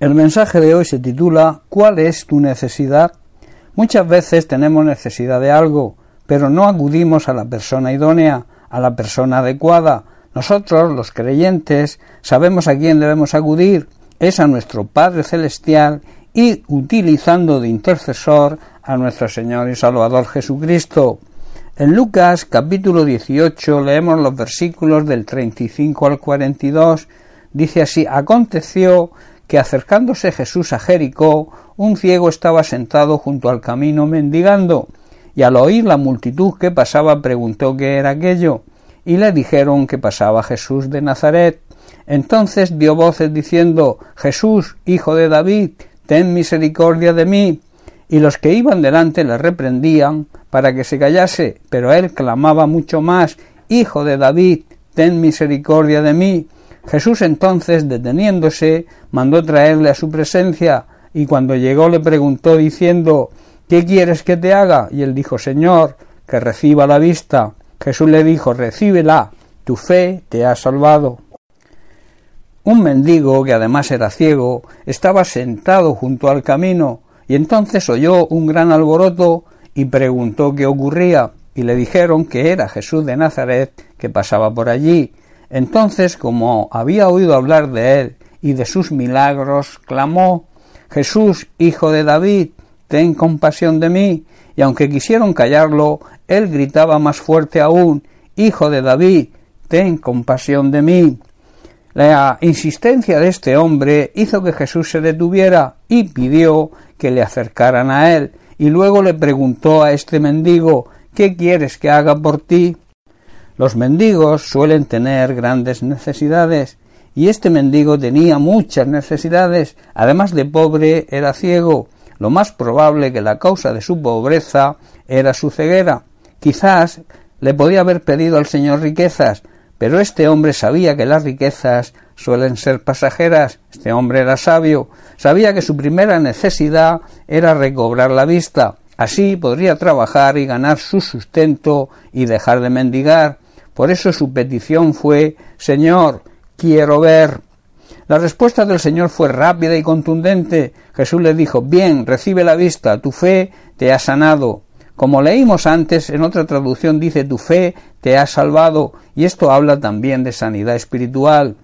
El mensaje de hoy se titula ¿Cuál es tu necesidad? Muchas veces tenemos necesidad de algo, pero no acudimos a la persona idónea, a la persona adecuada. Nosotros, los creyentes, sabemos a quién debemos acudir, es a nuestro Padre Celestial y utilizando de intercesor a nuestro Señor y Salvador Jesucristo. En Lucas capítulo 18 leemos los versículos del 35 al 42. Dice así, aconteció que acercándose Jesús a Jericó, un ciego estaba sentado junto al camino mendigando, y al oír la multitud que pasaba preguntó qué era aquello, y le dijeron que pasaba Jesús de Nazaret. Entonces dio voces diciendo Jesús, hijo de David, ten misericordia de mí. Y los que iban delante le reprendían para que se callase, pero él clamaba mucho más Hijo de David, ten misericordia de mí. Jesús entonces, deteniéndose, mandó traerle a su presencia, y cuando llegó le preguntó diciendo ¿Qué quieres que te haga? Y él dijo Señor, que reciba la vista. Jesús le dijo Recíbela, tu fe te ha salvado. Un mendigo, que además era ciego, estaba sentado junto al camino, y entonces oyó un gran alboroto y preguntó qué ocurría, y le dijeron que era Jesús de Nazaret que pasaba por allí. Entonces, como había oído hablar de él y de sus milagros, clamó Jesús, hijo de David, ten compasión de mí. Y aunque quisieron callarlo, él gritaba más fuerte aún Hijo de David, ten compasión de mí. La insistencia de este hombre hizo que Jesús se detuviera y pidió que le acercaran a él, y luego le preguntó a este mendigo ¿Qué quieres que haga por ti? Los mendigos suelen tener grandes necesidades, y este mendigo tenía muchas necesidades, además de pobre era ciego, lo más probable que la causa de su pobreza era su ceguera. Quizás le podía haber pedido al Señor riquezas, pero este hombre sabía que las riquezas suelen ser pasajeras. Este hombre era sabio, sabía que su primera necesidad era recobrar la vista. Así podría trabajar y ganar su sustento y dejar de mendigar. Por eso su petición fue Señor, quiero ver. La respuesta del Señor fue rápida y contundente. Jesús le dijo Bien, recibe la vista, tu fe te ha sanado. Como leímos antes, en otra traducción dice tu fe te ha salvado, y esto habla también de sanidad espiritual.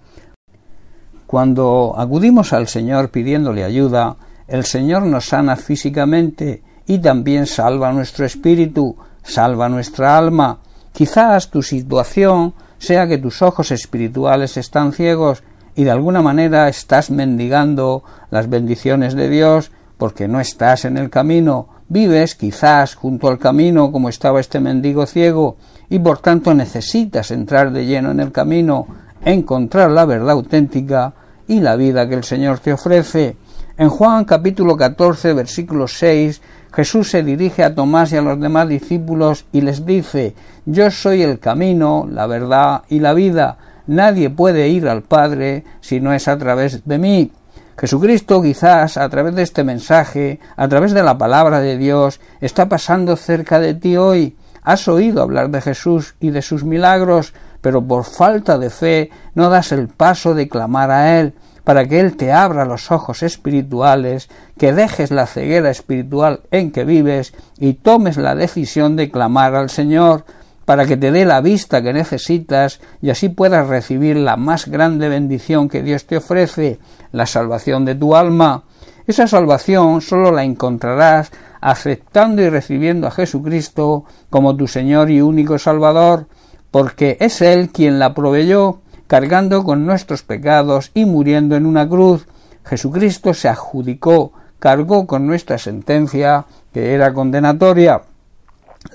Cuando acudimos al Señor pidiéndole ayuda, el Señor nos sana físicamente y también salva nuestro espíritu, salva nuestra alma. Quizás tu situación sea que tus ojos espirituales están ciegos y de alguna manera estás mendigando las bendiciones de Dios porque no estás en el camino, vives quizás junto al camino como estaba este mendigo ciego y por tanto necesitas entrar de lleno en el camino, encontrar la verdad auténtica y la vida que el Señor te ofrece. En Juan capítulo 14 versículo 6 Jesús se dirige a Tomás y a los demás discípulos y les dice Yo soy el camino, la verdad y la vida. Nadie puede ir al Padre si no es a través de mí. Jesucristo quizás a través de este mensaje, a través de la palabra de Dios, está pasando cerca de ti hoy. Has oído hablar de Jesús y de sus milagros, pero por falta de fe no das el paso de clamar a Él para que Él te abra los ojos espirituales, que dejes la ceguera espiritual en que vives y tomes la decisión de clamar al Señor, para que te dé la vista que necesitas y así puedas recibir la más grande bendición que Dios te ofrece, la salvación de tu alma. Esa salvación solo la encontrarás aceptando y recibiendo a Jesucristo como tu Señor y único Salvador, porque es Él quien la proveyó cargando con nuestros pecados y muriendo en una cruz. Jesucristo se adjudicó, cargó con nuestra sentencia, que era condenatoria.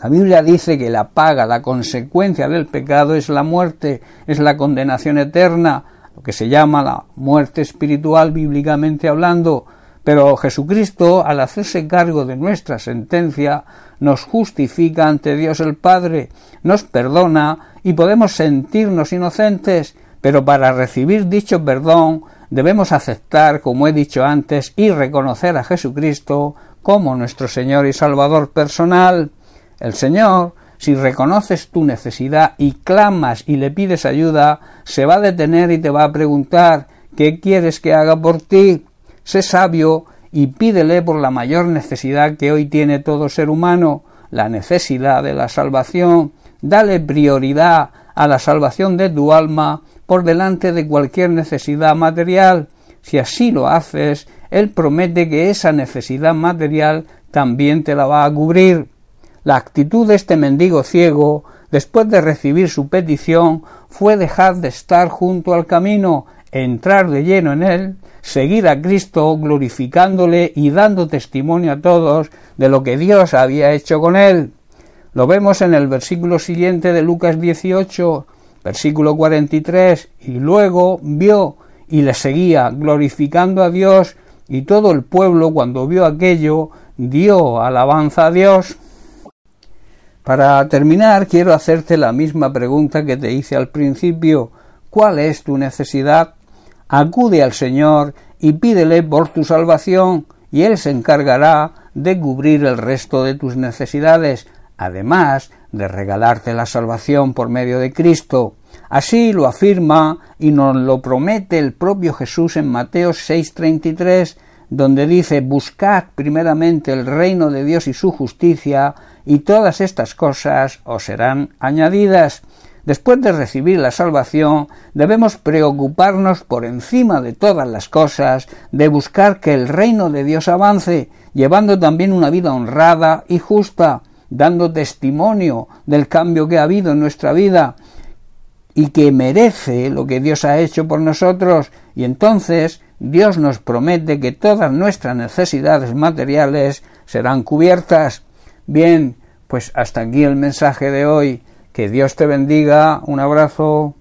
La Biblia dice que la paga, la consecuencia del pecado es la muerte, es la condenación eterna, lo que se llama la muerte espiritual bíblicamente hablando, pero Jesucristo, al hacerse cargo de nuestra sentencia, nos justifica ante Dios el Padre, nos perdona y podemos sentirnos inocentes, pero para recibir dicho perdón debemos aceptar, como he dicho antes, y reconocer a Jesucristo como nuestro Señor y Salvador personal. El Señor, si reconoces tu necesidad y clamas y le pides ayuda, se va a detener y te va a preguntar ¿qué quieres que haga por ti? sé sabio y pídele por la mayor necesidad que hoy tiene todo ser humano, la necesidad de la salvación. Dale prioridad a la salvación de tu alma por delante de cualquier necesidad material. Si así lo haces, Él promete que esa necesidad material también te la va a cubrir. La actitud de este mendigo ciego, después de recibir su petición, fue dejar de estar junto al camino, entrar de lleno en él, seguir a Cristo glorificándole y dando testimonio a todos de lo que Dios había hecho con él. Lo vemos en el versículo siguiente de Lucas 18, versículo 43, y luego vio y le seguía glorificando a Dios y todo el pueblo cuando vio aquello dio alabanza a Dios. Para terminar, quiero hacerte la misma pregunta que te hice al principio. ¿Cuál es tu necesidad? Acude al Señor y pídele por tu salvación, y Él se encargará de cubrir el resto de tus necesidades, además de regalarte la salvación por medio de Cristo. Así lo afirma y nos lo promete el propio Jesús en Mateo 6:33, donde dice Buscad primeramente el reino de Dios y su justicia, y todas estas cosas os serán añadidas. Después de recibir la salvación, debemos preocuparnos por encima de todas las cosas de buscar que el reino de Dios avance, llevando también una vida honrada y justa, dando testimonio del cambio que ha habido en nuestra vida y que merece lo que Dios ha hecho por nosotros, y entonces Dios nos promete que todas nuestras necesidades materiales serán cubiertas. Bien, pues hasta aquí el mensaje de hoy. Que Dios te bendiga. Un abrazo.